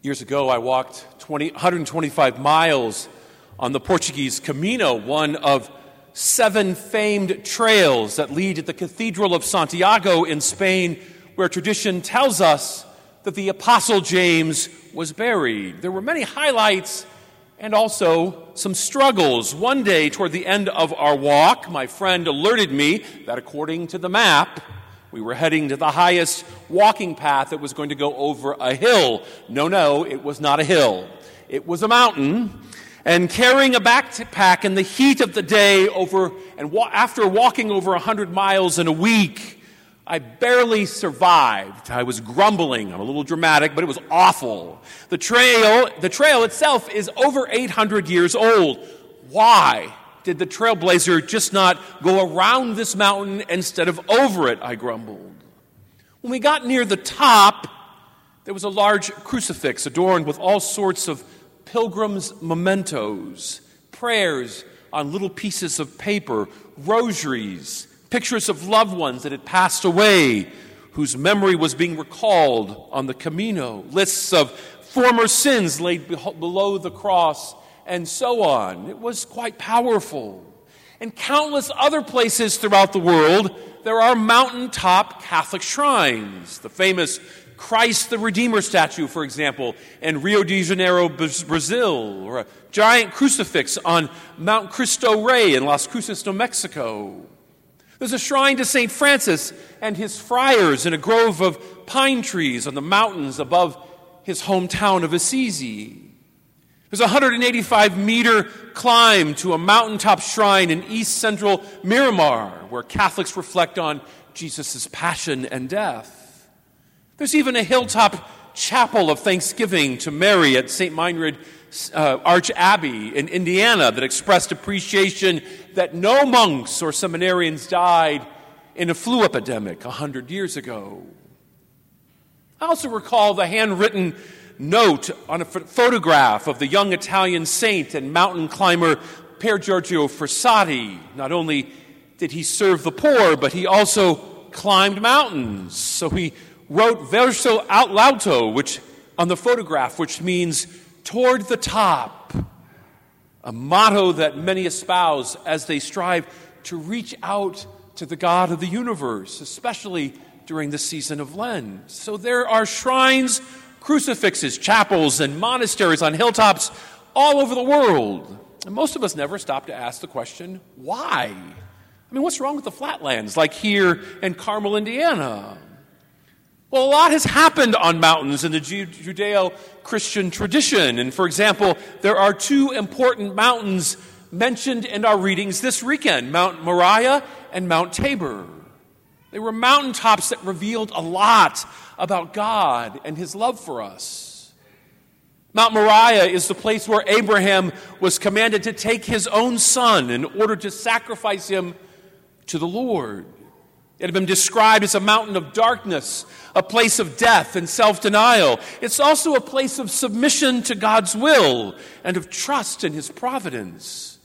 Years ago, I walked 20, 125 miles on the Portuguese Camino, one of seven famed trails that lead to the Cathedral of Santiago in Spain, where tradition tells us that the Apostle James was buried. There were many highlights and also some struggles. One day, toward the end of our walk, my friend alerted me that according to the map, we were heading to the highest walking path that was going to go over a hill. No, no, it was not a hill. It was a mountain. And carrying a backpack in the heat of the day over, and wa- after walking over a hundred miles in a week, I barely survived. I was grumbling. I'm a little dramatic, but it was awful. The trail, the trail itself is over 800 years old. Why? Did the trailblazer just not go around this mountain instead of over it? I grumbled. When we got near the top, there was a large crucifix adorned with all sorts of pilgrims' mementos, prayers on little pieces of paper, rosaries, pictures of loved ones that had passed away, whose memory was being recalled on the Camino, lists of former sins laid below the cross and so on. It was quite powerful. In countless other places throughout the world, there are mountaintop Catholic shrines. The famous Christ the Redeemer statue, for example, in Rio de Janeiro, Brazil, or a giant crucifix on Mount Cristo Rey in Las Cruces, New Mexico. There's a shrine to St. Francis and his friars in a grove of pine trees on the mountains above his hometown of Assisi. There's a 185 meter climb to a mountaintop shrine in east central Myanmar where Catholics reflect on Jesus' passion and death. There's even a hilltop chapel of thanksgiving to Mary at St. Meinrad uh, Arch Abbey in Indiana that expressed appreciation that no monks or seminarians died in a flu epidemic a hundred years ago. I also recall the handwritten note on a photograph of the young Italian saint and mountain climber Pier Giorgio Frassati. Not only did he serve the poor, but he also climbed mountains. So he wrote verso l'alto, which on the photograph, which means toward the top. A motto that many espouse as they strive to reach out to the God of the universe, especially during the season of Lent. So there are shrines crucifixes, chapels, and monasteries on hilltops all over the world. And most of us never stop to ask the question, why? I mean, what's wrong with the flatlands, like here in Carmel, Indiana? Well, a lot has happened on mountains in the Judeo Christian tradition. And for example, there are two important mountains mentioned in our readings this weekend Mount Moriah and Mount Tabor. They were mountaintops that revealed a lot about God and his love for us. Mount Moriah is the place where Abraham was commanded to take his own son in order to sacrifice him to the Lord. It had been described as a mountain of darkness, a place of death and self denial. It's also a place of submission to God's will and of trust in His providence.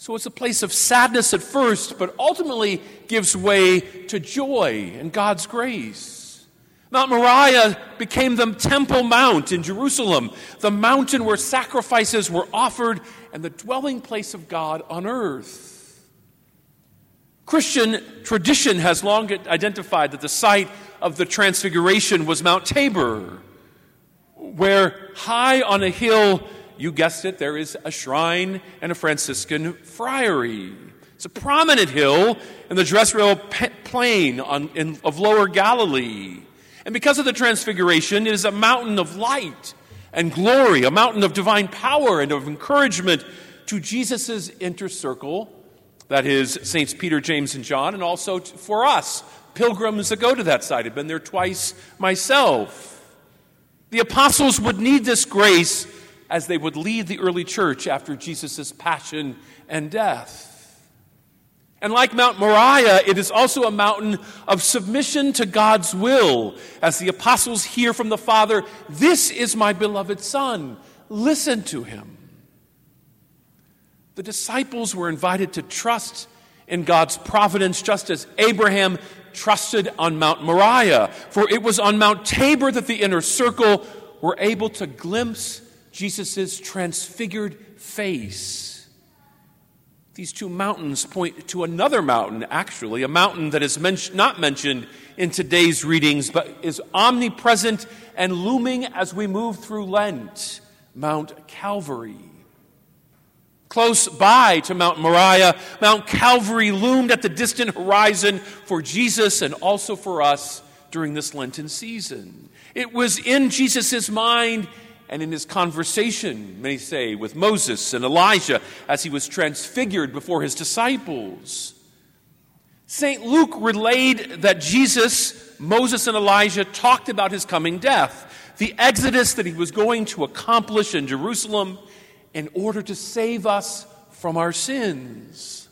So it's a place of sadness at first, but ultimately gives way to joy and God's grace. Mount Moriah became the Temple Mount in Jerusalem, the mountain where sacrifices were offered and the dwelling place of God on earth. Christian tradition has long identified that the site of the Transfiguration was Mount Tabor, where high on a hill, you guessed it, there is a shrine and a Franciscan friary. It's a prominent hill in the Jezreel plain on, in, of Lower Galilee. And because of the transfiguration, it is a mountain of light and glory, a mountain of divine power and of encouragement to Jesus' inner circle, that is, Saints Peter, James, and John, and also for us, pilgrims that go to that site. I've been there twice myself. The apostles would need this grace as they would lead the early church after Jesus' passion and death. And like Mount Moriah, it is also a mountain of submission to God's will. As the apostles hear from the Father, This is my beloved Son, listen to him. The disciples were invited to trust in God's providence, just as Abraham trusted on Mount Moriah. For it was on Mount Tabor that the inner circle were able to glimpse Jesus' transfigured face. These two mountains point to another mountain, actually, a mountain that is men- not mentioned in today's readings, but is omnipresent and looming as we move through Lent Mount Calvary. Close by to Mount Moriah, Mount Calvary loomed at the distant horizon for Jesus and also for us during this Lenten season. It was in Jesus' mind and in his conversation, many say, with Moses and Elijah as he was transfigured before his disciples. St. Luke relayed that Jesus, Moses, and Elijah talked about his coming death, the exodus that he was going to accomplish in Jerusalem in order to save us from our sins.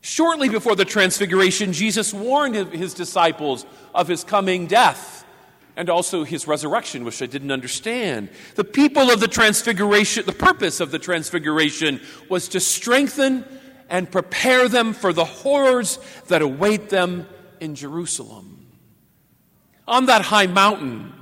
Shortly before the transfiguration, Jesus warned his disciples of his coming death and also his resurrection, which I didn't understand. The people of the transfiguration, the purpose of the transfiguration was to strengthen and prepare them for the horrors that await them in Jerusalem. On that high mountain,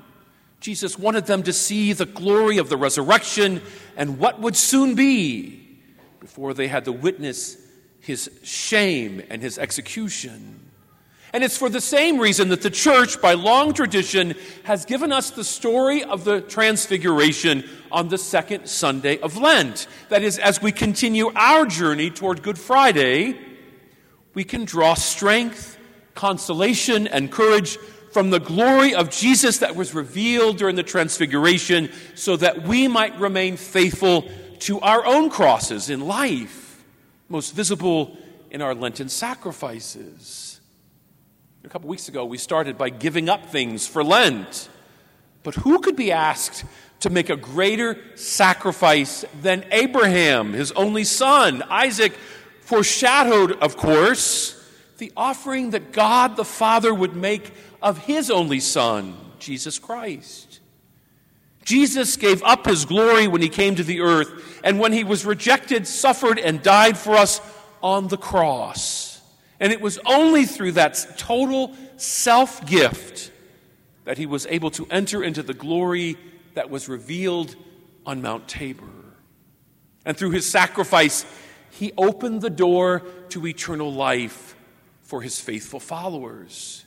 Jesus wanted them to see the glory of the resurrection and what would soon be before they had to witness his shame and his execution. And it's for the same reason that the church, by long tradition, has given us the story of the Transfiguration on the second Sunday of Lent. That is, as we continue our journey toward Good Friday, we can draw strength, consolation, and courage from the glory of Jesus that was revealed during the Transfiguration so that we might remain faithful to our own crosses in life, most visible in our Lenten sacrifices. A couple weeks ago, we started by giving up things for Lent. But who could be asked to make a greater sacrifice than Abraham, his only son? Isaac foreshadowed, of course, the offering that God the Father would make of his only Son, Jesus Christ. Jesus gave up his glory when he came to the earth, and when he was rejected, suffered, and died for us on the cross. And it was only through that total self gift that he was able to enter into the glory that was revealed on Mount Tabor. And through his sacrifice, he opened the door to eternal life for his faithful followers.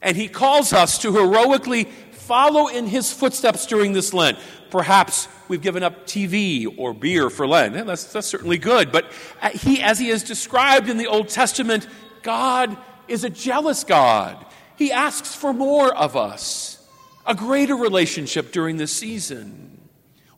And he calls us to heroically follow in his footsteps during this Lent. Perhaps we've given up TV or beer for Lent. Yeah, that's, that's certainly good. But uh, he, as he is described in the Old Testament, God is a jealous God. He asks for more of us, a greater relationship during this season.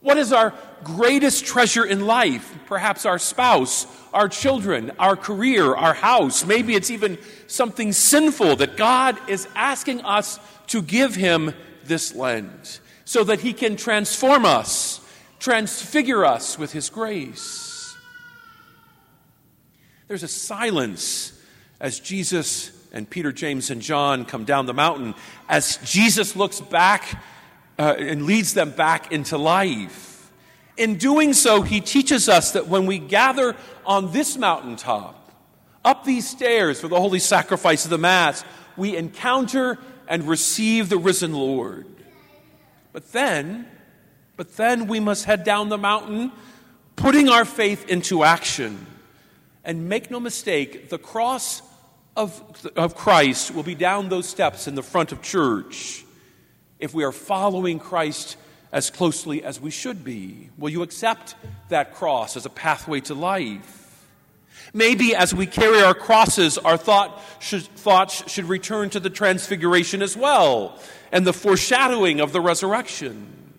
What is our greatest treasure in life? Perhaps our spouse, our children, our career, our house. Maybe it's even something sinful that God is asking us to give Him this Lent so that He can transform us, transfigure us with His grace. There's a silence as Jesus and Peter, James, and John come down the mountain, as Jesus looks back uh, and leads them back into life. In doing so, he teaches us that when we gather on this mountaintop, up these stairs for the holy sacrifice of the Mass, we encounter and receive the risen Lord. But then, but then we must head down the mountain, putting our faith into action. And make no mistake, the cross of, of Christ will be down those steps in the front of church if we are following Christ as closely as we should be? Will you accept that cross as a pathway to life? Maybe as we carry our crosses, our thought should, thoughts should return to the transfiguration as well and the foreshadowing of the resurrection.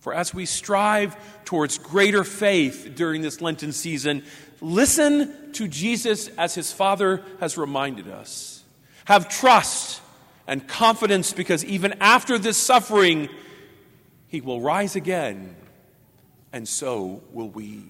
For as we strive towards greater faith during this Lenten season, listen to Jesus as his Father has reminded us. Have trust and confidence because even after this suffering, he will rise again, and so will we.